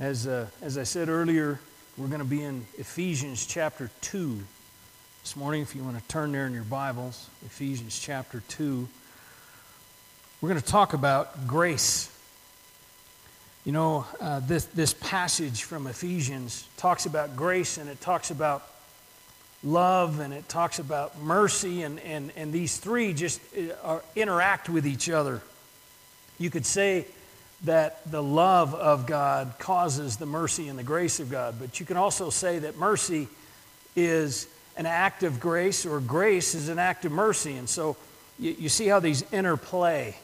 As, uh, as I said earlier, we're going to be in Ephesians chapter 2 this morning. If you want to turn there in your Bibles, Ephesians chapter 2. We're going to talk about grace. You know, uh, this, this passage from Ephesians talks about grace and it talks about love and it talks about mercy, and, and, and these three just uh, are, interact with each other. You could say that the love of God causes the mercy and the grace of God, but you can also say that mercy is an act of grace or grace is an act of mercy. And so you, you see how these interplay.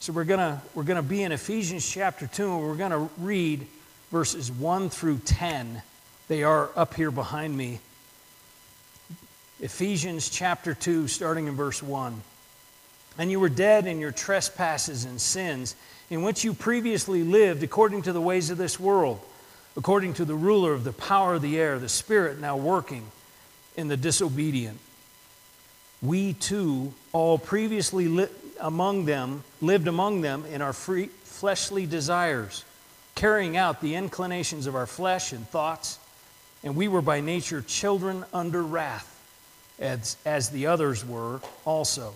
So we're going we're gonna be in Ephesians chapter 2, and we're going to read verses 1 through 10. They are up here behind me. Ephesians chapter 2, starting in verse 1. And you were dead in your trespasses and sins, in which you previously lived according to the ways of this world, according to the ruler of the power of the air, the Spirit now working in the disobedient. We too, all previously li- among them, lived among them in our free, fleshly desires, carrying out the inclinations of our flesh and thoughts, and we were by nature children under wrath as, as the others were also.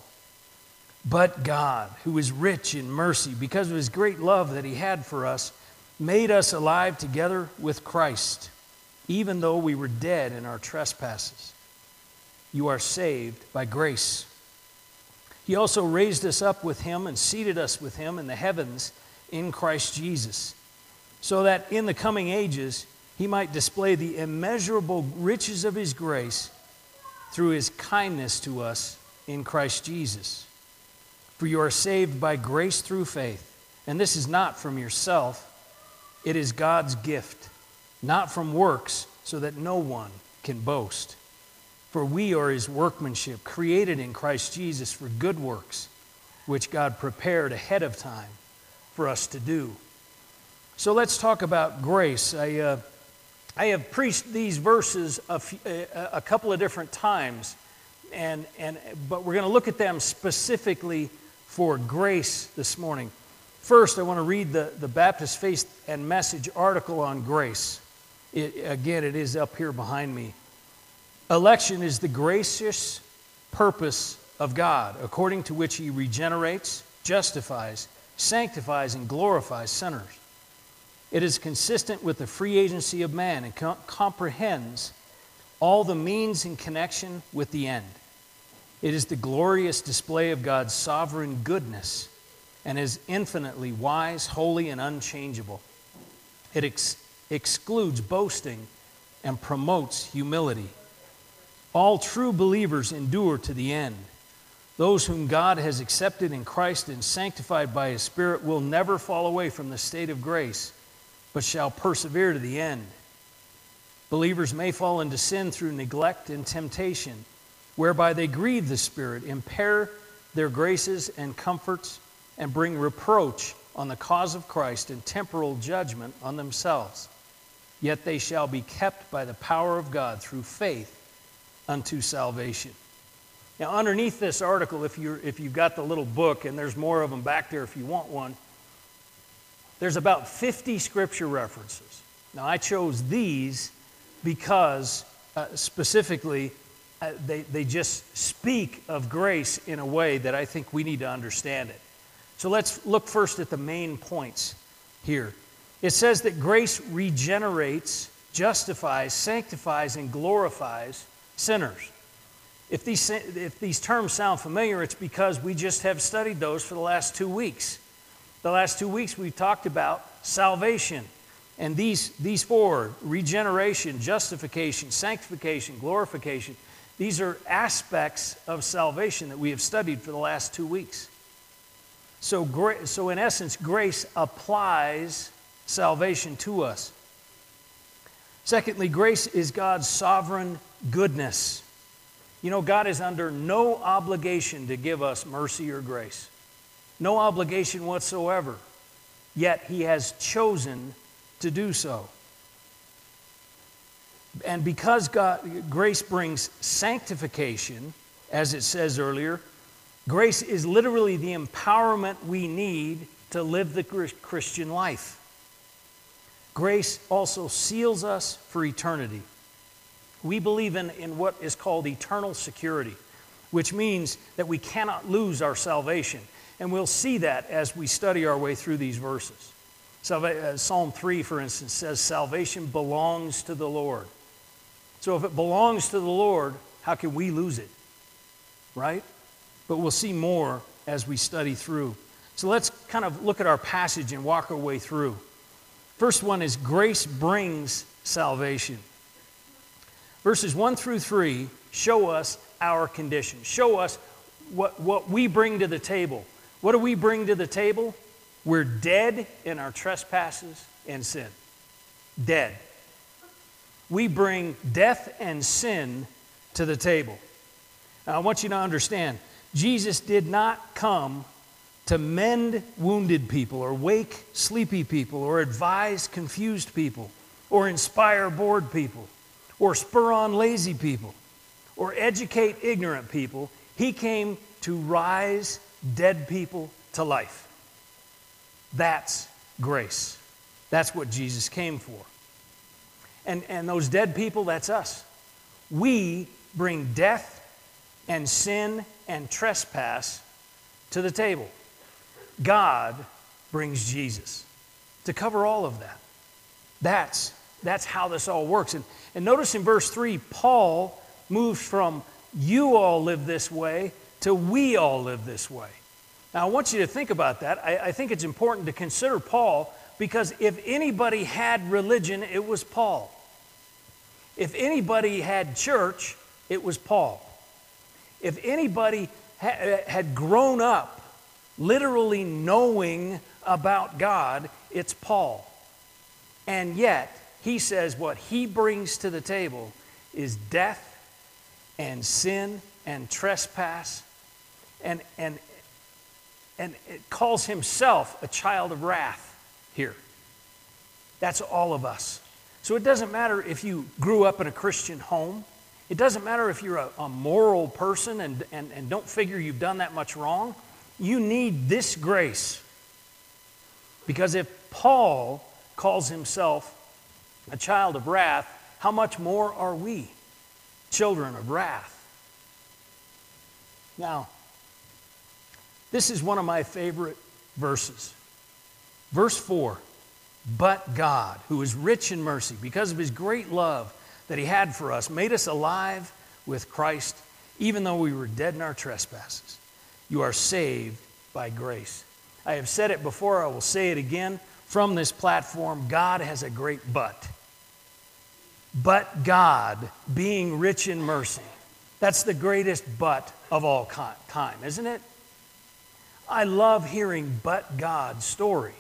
But God, who is rich in mercy, because of his great love that he had for us, made us alive together with Christ, even though we were dead in our trespasses. You are saved by grace. He also raised us up with him and seated us with him in the heavens in Christ Jesus, so that in the coming ages he might display the immeasurable riches of his grace through his kindness to us in Christ Jesus. For you are saved by grace through faith, and this is not from yourself, it is God's gift, not from works, so that no one can boast. For we are his workmanship, created in Christ Jesus for good works, which God prepared ahead of time for us to do. So let's talk about grace. I, uh, I have preached these verses a, a, a couple of different times, and, and, but we're going to look at them specifically for grace this morning. First, I want to read the, the Baptist Faith and Message article on grace. It, again, it is up here behind me. Election is the gracious purpose of God, according to which He regenerates, justifies, sanctifies, and glorifies sinners. It is consistent with the free agency of man and com- comprehends all the means in connection with the end. It is the glorious display of God's sovereign goodness and is infinitely wise, holy, and unchangeable. It ex- excludes boasting and promotes humility. All true believers endure to the end. Those whom God has accepted in Christ and sanctified by His Spirit will never fall away from the state of grace but shall persevere to the end. Believers may fall into sin through neglect and temptation, whereby they grieve the Spirit, impair their graces and comforts, and bring reproach on the cause of Christ and temporal judgment on themselves. Yet they shall be kept by the power of God through faith unto salvation. Now, underneath this article, if, you're, if you've got the little book, and there's more of them back there if you want one, there's about 50 scripture references. Now, I chose these because uh, specifically they, they just speak of grace in a way that I think we need to understand it. So let's look first at the main points here. It says that grace regenerates, justifies, sanctifies, and glorifies sinners. If these, if these terms sound familiar, it's because we just have studied those for the last two weeks. The last two weeks we've talked about salvation. And these, these four regeneration, justification, sanctification, glorification these are aspects of salvation that we have studied for the last two weeks. So, so in essence, grace applies salvation to us. Secondly, grace is God's sovereign goodness. You know, God is under no obligation to give us mercy or grace no obligation whatsoever, yet he has chosen to do so. And because God, grace brings sanctification, as it says earlier, grace is literally the empowerment we need to live the Christian life. grace also seals us for eternity. We believe in, in what is called eternal security, which means that we cannot lose our salvation. And we'll see that as we study our way through these verses. Uh, Psalm 3, for instance, says, Salvation belongs to the Lord. So if it belongs to the Lord, how can we lose it? Right? But we'll see more as we study through. So let's kind of look at our passage and walk our way through. First one is grace brings salvation. Verses 1 through 3 show us our condition, show us what, what we bring to the table. What do we bring to the table? We're dead in our trespasses and sin. Dead. We bring death and sin to the table. Now, I want you to understand Jesus did not come to mend wounded people or wake sleepy people or advise confused people or inspire bored people or spur on lazy people or educate ignorant people. He came to rise dead people to life. That's grace. That's what Jesus came for. And, and those dead people, that's us. We bring death and sin and trespass to the table. God brings Jesus to cover all of that. That's, that's how this all works. And, and notice in verse 3, Paul moves from you all live this way to we all live this way. Now, I want you to think about that. I, I think it's important to consider Paul because if anybody had religion, it was Paul. If anybody had church, it was Paul. If anybody ha- uh, had grown up literally knowing about God, it's Paul. And yet, he says what he brings to the table is death and sin and trespass and, and, and it calls himself a child of wrath here. That's all of us. So it doesn't matter if you grew up in a Christian home. It doesn't matter if you're a, a moral person and, and, and don't figure you've done that much wrong. You need this grace. Because if Paul calls himself a child of wrath, how much more are we children of wrath? Now, this is one of my favorite verses. Verse 4 But God, who is rich in mercy, because of his great love that he had for us, made us alive with Christ, even though we were dead in our trespasses. You are saved by grace. I have said it before, I will say it again from this platform God has a great but. But God, being rich in mercy, that's the greatest but of all time, isn't it? I love hearing but God stories.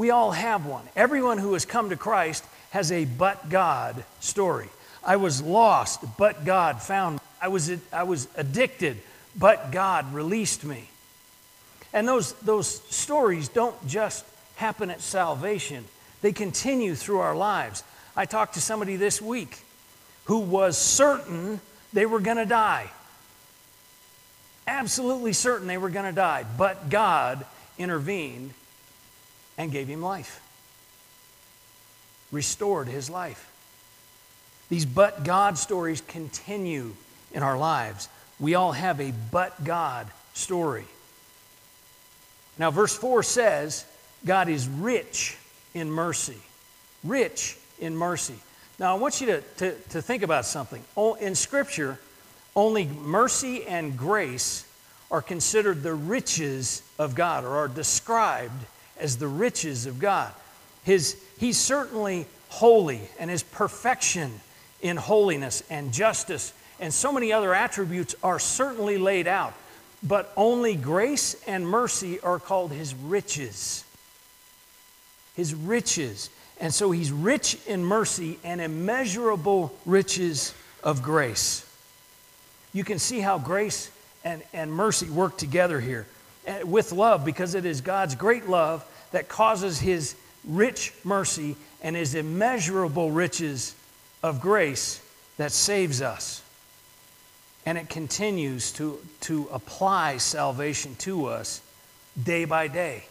We all have one. Everyone who has come to Christ has a but God story. I was lost, but God found me. I was, I was addicted, but God released me. And those, those stories don't just happen at salvation, they continue through our lives. I talked to somebody this week who was certain they were going to die absolutely certain they were going to die, but God intervened and gave him life, restored his life. These but God stories continue in our lives. We all have a but God story. Now, verse 4 says, God is rich in mercy. Rich in mercy. Now, I want you to, to, to think about something. In Scripture, only mercy and grace are considered the riches of God or are described as the riches of God. His, he's certainly holy, and his perfection in holiness and justice and so many other attributes are certainly laid out. But only grace and mercy are called his riches. His riches. And so he's rich in mercy and immeasurable riches of grace. You can see how grace and, and mercy work together here eh, with love because it is God's great love that causes his rich mercy and his immeasurable riches of grace that saves us. And it continues to, to apply salvation to us day by day.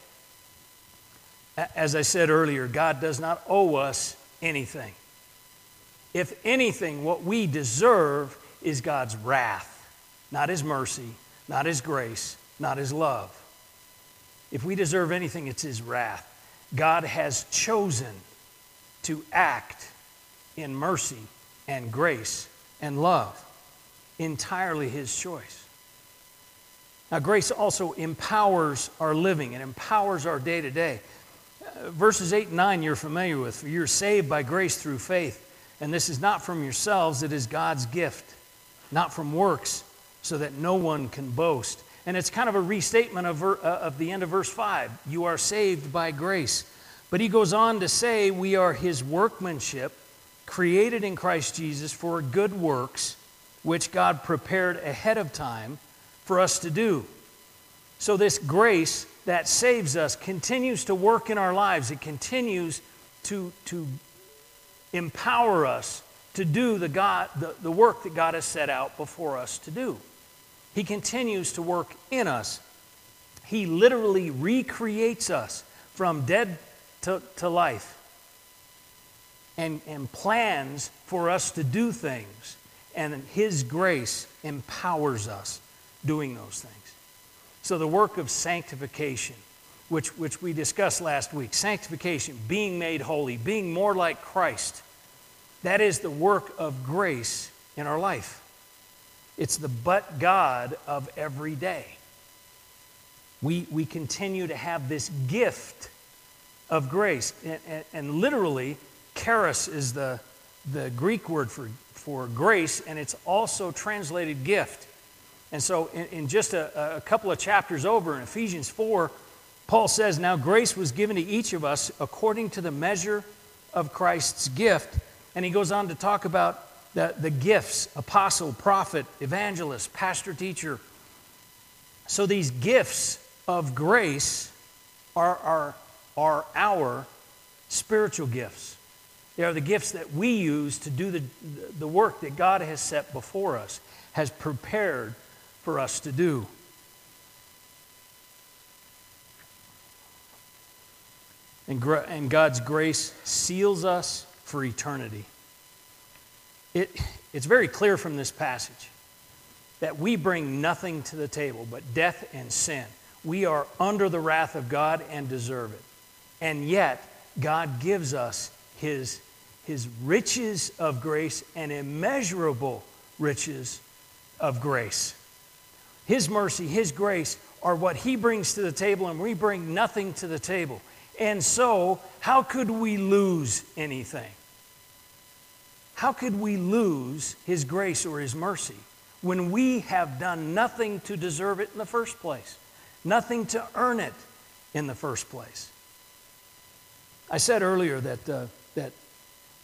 As I said earlier, God does not owe us anything. If anything, what we deserve is God's wrath, not His mercy, not His grace, not His love. If we deserve anything, it's His wrath. God has chosen to act in mercy and grace and love. Entirely His choice. Now, grace also empowers our living, it empowers our day to day. Verses 8 and 9 you're familiar with. You're saved by grace through faith. And this is not from yourselves, it is God's gift, not from works, so that no one can boast. And it's kind of a restatement of, ver, uh, of the end of verse 5. You are saved by grace. But he goes on to say, We are his workmanship, created in Christ Jesus for good works, which God prepared ahead of time for us to do. So, this grace that saves us continues to work in our lives. It continues to, to empower us to do the, God, the, the work that God has set out before us to do. He continues to work in us. He literally recreates us from dead to, to life and, and plans for us to do things. And His grace empowers us doing those things. So, the work of sanctification, which, which we discussed last week, sanctification, being made holy, being more like Christ, that is the work of grace in our life. It's the but God of every day. We, we continue to have this gift of grace. And, and, and literally, charis is the, the Greek word for, for grace, and it's also translated gift. And so, in, in just a, a couple of chapters over in Ephesians 4, Paul says, Now grace was given to each of us according to the measure of Christ's gift. And he goes on to talk about the, the gifts apostle, prophet, evangelist, pastor, teacher. So these gifts of grace are, are, are our spiritual gifts. They are the gifts that we use to do the, the work that God has set before us, has prepared for us to do. And, and God's grace seals us for eternity. It, it's very clear from this passage that we bring nothing to the table but death and sin. We are under the wrath of God and deserve it. And yet, God gives us His, his riches of grace and immeasurable riches of grace. His mercy, His grace are what He brings to the table, and we bring nothing to the table. And so, how could we lose anything? How could we lose His grace or His mercy when we have done nothing to deserve it in the first place? Nothing to earn it in the first place. I said earlier that, uh, that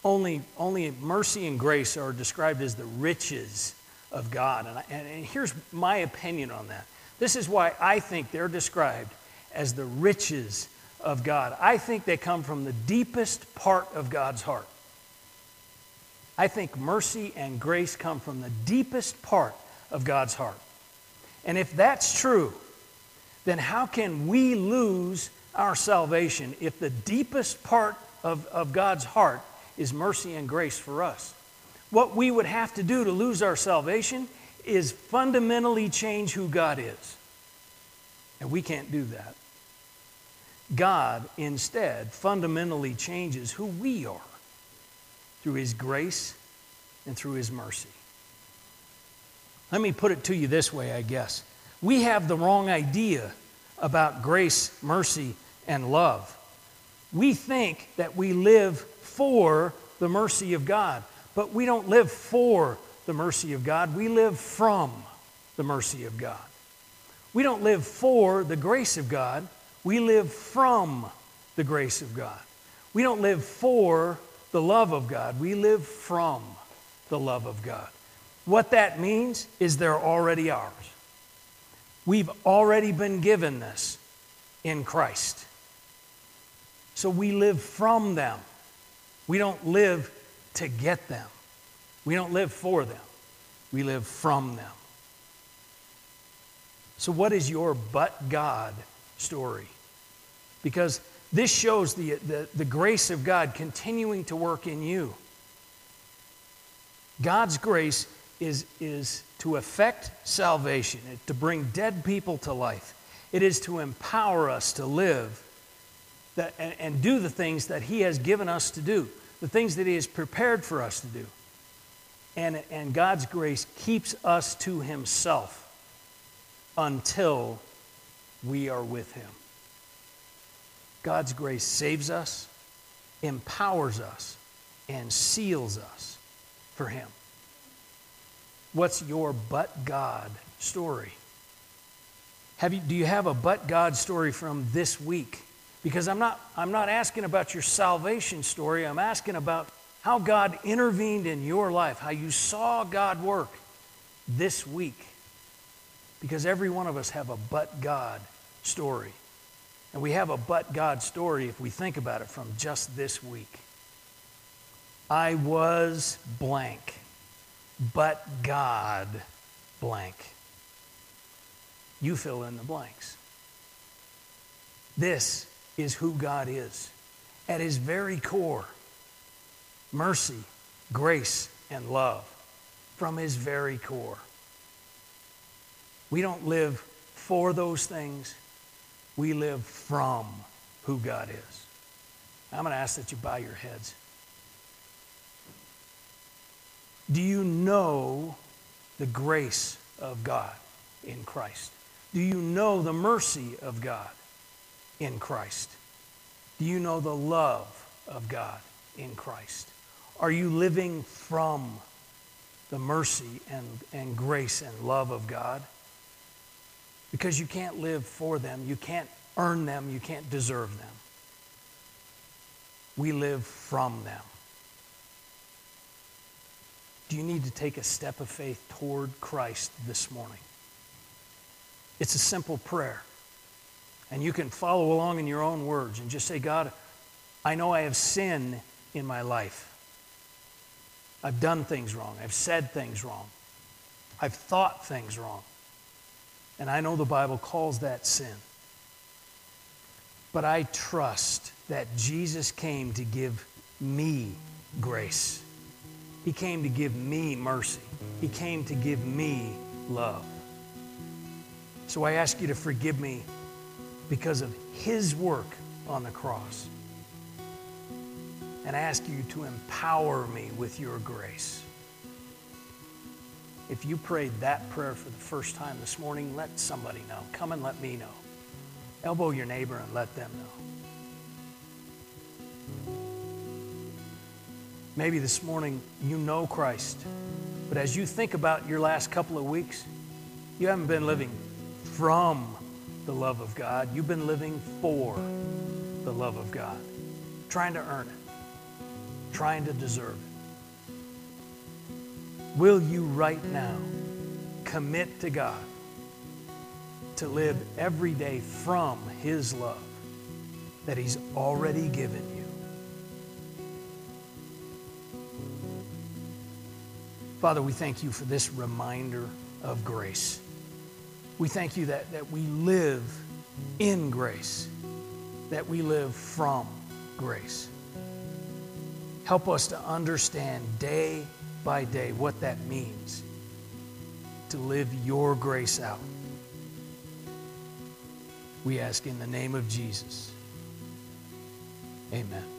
only, only mercy and grace are described as the riches of God. And, I, and here's my opinion on that. This is why I think they're described as the riches of God. I think they come from the deepest part of God's heart. I think mercy and grace come from the deepest part of God's heart. And if that's true, then how can we lose our salvation if the deepest part of, of God's heart is mercy and grace for us? What we would have to do to lose our salvation is fundamentally change who God is. And we can't do that. God instead fundamentally changes who we are through His grace and through His mercy. Let me put it to you this way, I guess. We have the wrong idea about grace, mercy, and love. We think that we live for the mercy of God, but we don't live for the mercy of God. We live from the mercy of God. We don't live for the grace of God. We live from the grace of God. We don't live for the love of God. We live from the love of God. What that means is they're already ours. We've already been given this in Christ. So we live from them. We don't live to get them. We don't live for them. We live from them. So, what is your but God story? because this shows the, the, the grace of God continuing to work in you. God's grace is, is to effect salvation, to bring dead people to life. It is to empower us to live that, and, and do the things that He has given us to do, the things that He has prepared for us to do. And, and God's grace keeps us to Himself until we are with Him. God's grace saves us, empowers us, and seals us for Him. What's your but God story? Have you, do you have a but God story from this week? Because I'm not, I'm not asking about your salvation story, I'm asking about how God intervened in your life, how you saw God work this week. Because every one of us have a but God story. And we have a but God story if we think about it from just this week. I was blank, but God blank. You fill in the blanks. This is who God is. At his very core, mercy, grace, and love from his very core. We don't live for those things, we live from who God is. I'm going to ask that you bow your heads. Do you know the grace of God in Christ? Do you know the mercy of God in Christ? Do you know the love of God in Christ? Are you living from the mercy and, and grace and love of God? Because you can't live for them, you can't earn them, you can't deserve them. We live from them. Do you need to take a step of faith toward Christ this morning? It's a simple prayer. And you can follow along in your own words and just say, God, I know I have sin in my life. I've done things wrong. I've said things wrong. I've thought things wrong. And I know the Bible calls that sin. But I trust that Jesus came to give me grace. He came to give me mercy. He came to give me love. So I ask you to forgive me because of His work on the cross and ask you to empower me with your grace. If you prayed that prayer for the first time this morning, let somebody know. Come and let me know. Elbow your neighbor and let them know. Maybe this morning you know Christ, but as you think about your last couple of weeks, you haven't been living from the love of God. You've been living for the love of God, trying to earn it trying to deserve it. Will you right now commit to God to live every day from His love that He's already given you? Father, we thank you for this reminder of grace. We thank you that, that we live in grace, that we live from grace. Help us to understand day by day what that means to live your grace out. We ask in the name of Jesus. Amen.